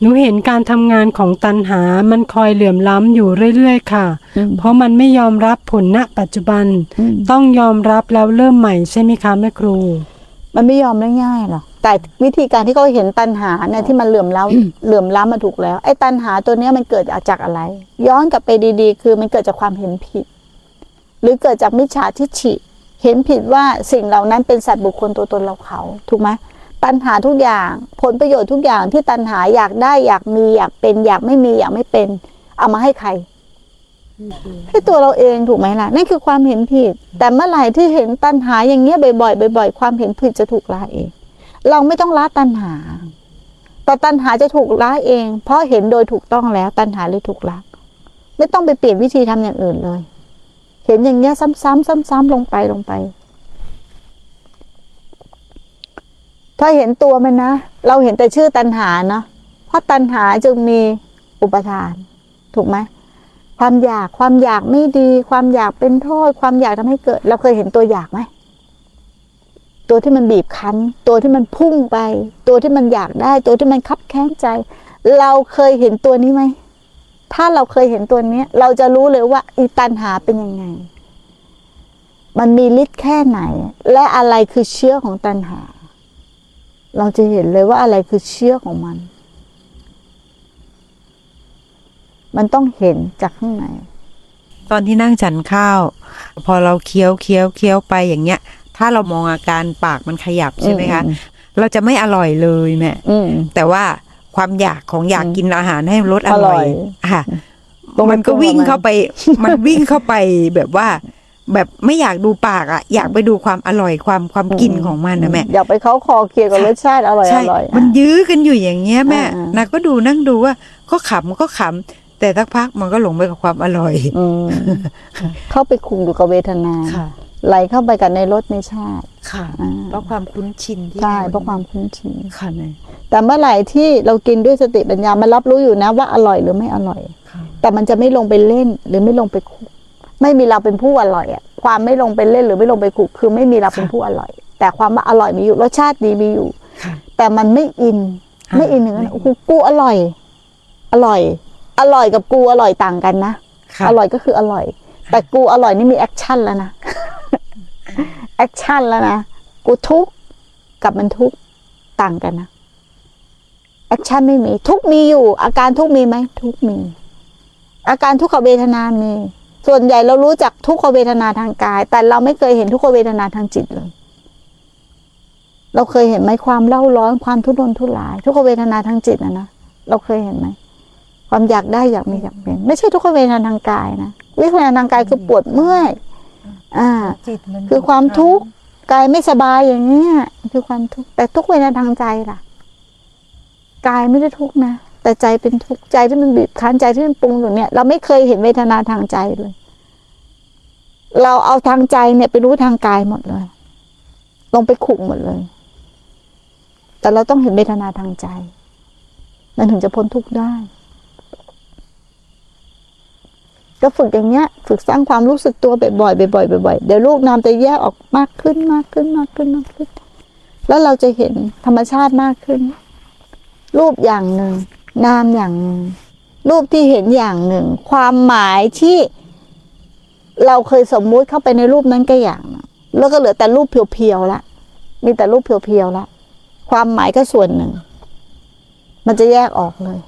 หนูเห็นการทำงานของตันหามันคอยเหลื่อมล้ำอยู่เรื่อยๆค่ะอืมเพราะมันไม่ยอมรับผลณปัจจุบันอืมต้องยอมรับแล้วเริ่มใหม่ใช่ไหมคะแม่ครู มันไม่ยอมได้ง่ายหรอกแต่วิธีการที่เขาเห็นตันหาเนี่ยที่มันเหลื่อมล้ำเหลื่อมล้ำมาถูกแล้ว ไอ้ตันหาตัวเนี้ยมันเกิดจากอะไร ย้อนกลับไปดีๆ คือมันเกิดจากความเห็นผิด หรือเกิดจากมิจฉาทิฐิเห็นผิดว่าสิ่งเหล่านั้นเป็นสัตว์บุคคลตัวตนเราเขา ถูกไหม ตันหาทุกอย่าง ผลประโยชน์ทุกอย่างที่ตันหาอยากได้อยากมีอยากเป็น อยากไม่มีอยากไม่เป็น เอามาให้ใคร ให้ตัวเราเองถูกไหมล่ะนั่นคือความเห็นผิด แต่เมื่อไหร่ที่เห็นตัณหาอย่างเงี้ยบ่อยๆบ่อยๆความเห็นผิดจะถูกละเอง เราไม่ต้องละตัณหา แต่ตัณหาจะถูกละเอง เพราะเห็นโดยถูกต้องแล้ว ตัณหาเลยถูกละไม่ต้องไปเปลี่ยนวิธีทำอย่างอื่นเลย เห็นอย่างเงี้ยซ้ำๆซ้ำๆลงไปลงไป ถ้าเห็นตัวมันนะ เราเห็นแต่ชื่อตัณหาเนาะเพราะตัณหาจึงมีอุปทาน ถูกไหมความอยากความอยากไม่ดี ความอยากเป็นโทษ ความอยากทำให้เกิด เราเคยเห็นตัวอยากไหมตัวที่มันบีบคั้น ตัวที่มันพุ่งไป ตัวที่มันอยากได้ ตัวที่มันคับแค้นใจ เราเคยเห็นตัวนี้ไหมถ้าเราเคยเห็นตัวนี้เราจะรู้เลยว่าอีตันหาเป็นยังไง มันมีฤทธิ์แค่ไหน และอะไรคือเชื้อของตันหา เราจะเห็นเลยว่าอะไรคือเชื้อของมัน มันต้องเห็นจากข้างใน ตอนที่นั่งฉันข้าว พอเราเคี้ยวเคี้ยวเคี้ยวไปอย่างเงี้ย ถ้าเรามองอาการปากมันขยับใช่ไหมคะอืมเราจะไม่อร่อยเลยแม่อืมแต่ว่าความอยากของอยากอืมกินอาหารให้รสออร่ร่ออยยค่ะตรงไปมันก็ตรงมาวิ่งเข้าไป มันวิ่งเข้าไปแบบว่า แบบไม่อยากดูปากอะ อยากไปดูความอร่อยความความกินของมันนะแม่อยากไปเขาคอเคลียร์กับรสชาติอร่อยอใช่ร่อยมันยื้อกันอยู่อย่างเงี้ยแม่อ่านาก็ดูนั่งดูว่าก็ขำก็ขำแต่สักพักมันก็หลงไปกับความอร่อยอืมเข้าไปคุมอยู่กับเวทนาค่ะไหลเข้าไปกับในรสในชาติค่ะอ่าเพราะความคุ้นชินที่ใช่เพราะความคุ้นชินค่ะแม่แต่เมื่อไหร่ที่เรากินด้วยสติปัญญามันรับรู้อยู่นะว่าอร่อยหรือไม่อร่อยค่ะแต่มันจะไม่ลงไปเล่นหรือไม่ลงไปคุก ไม่มีเราเป็นผู้อร่อยอะความไม่ลงไปเล่นหรือไม่ลงไปคลุกคือไม่มีเราเป็นผู้อร่อย แต่ความว่าอร่อยมีอยู่รสชาติดีมีอยู่ค่ะแต่มันไม่ in อ่าไม่ in ถึงนั้นไม่อินโอ้โหกูอร่อย อร่อย อร่อยกับกูอร่อยต่างกันนะค่ะอร่อยก็คืออร่อย แต่กูอร่อยนี่มี action แล้วนะaction แล้วนะกูทุกข์กับมันทุกข์ต่างกันนะ action ไม่มี ทุกข์มีอยู่ อาการทุกข์มีไหมทุกข์มี อาการทุกขเวทนามี ส่วนใหญ่เรารู้จักทุกขเวทนาทางกาย แต่เราไม่เคยเห็นทุกขเวทนาทางจิตเลย เราเคยเห็นไหมความเร่าร้อนความทุรนทุราย ทุกขเวทนาทางจิตนะนะเราเคยเห็นไหมความอยากได้อยากมีอยากเป็น ไม่ใช่ทุกขเวทนาทางกายนะเวทนาทางกายคือปวดเมื่อยอ่าจิตมันคือความทุกข์กายไม่สบายอย่างเนี้ยคือความทุกข์แต่ทุกเวทนาทางใจล่ะ กายไม่ได้ทุกข์นะ แต่ใจเป็นทุกข์ใจที่มันบีบคั้นใจที่มันปรุงอยู่เนี่ย เราไม่เคยเห็นเวทนาทางใจเลย เราเอาทางใจเนี่ยไปรู้ทางกายหมดเลย ลงไปขุกหมดเลย แต่เราต้องเห็นเวทนาทางใจ มันถึงจะพ้นทุกข์ได้ ก็ฝึกอย่างเงี้ย ฝึกสร้างความรู้สึกตัวบ่อยๆบ่อยๆบ่อยๆเดี๋ยวลูกนามจะแยกออกมากขึ้นมากขึ้นมากขึ้นมากขึ้น แล้วเราจะเห็นธรรมชาติมากขึ้น รูปอย่างหนึ่ง นามอย่างหนึ่งรูปที่เห็นอย่างหนึ่ง ความหมายที่เราเคยสมมุติเข้าไปในรูปนั้นก็อย่างหนึ่งแล้วก็เหลือแต่รูปเพียวๆละมีแต่รูปเพียวๆละความหมายก็ส่วนหนึ่ง มันจะแยกออกเลย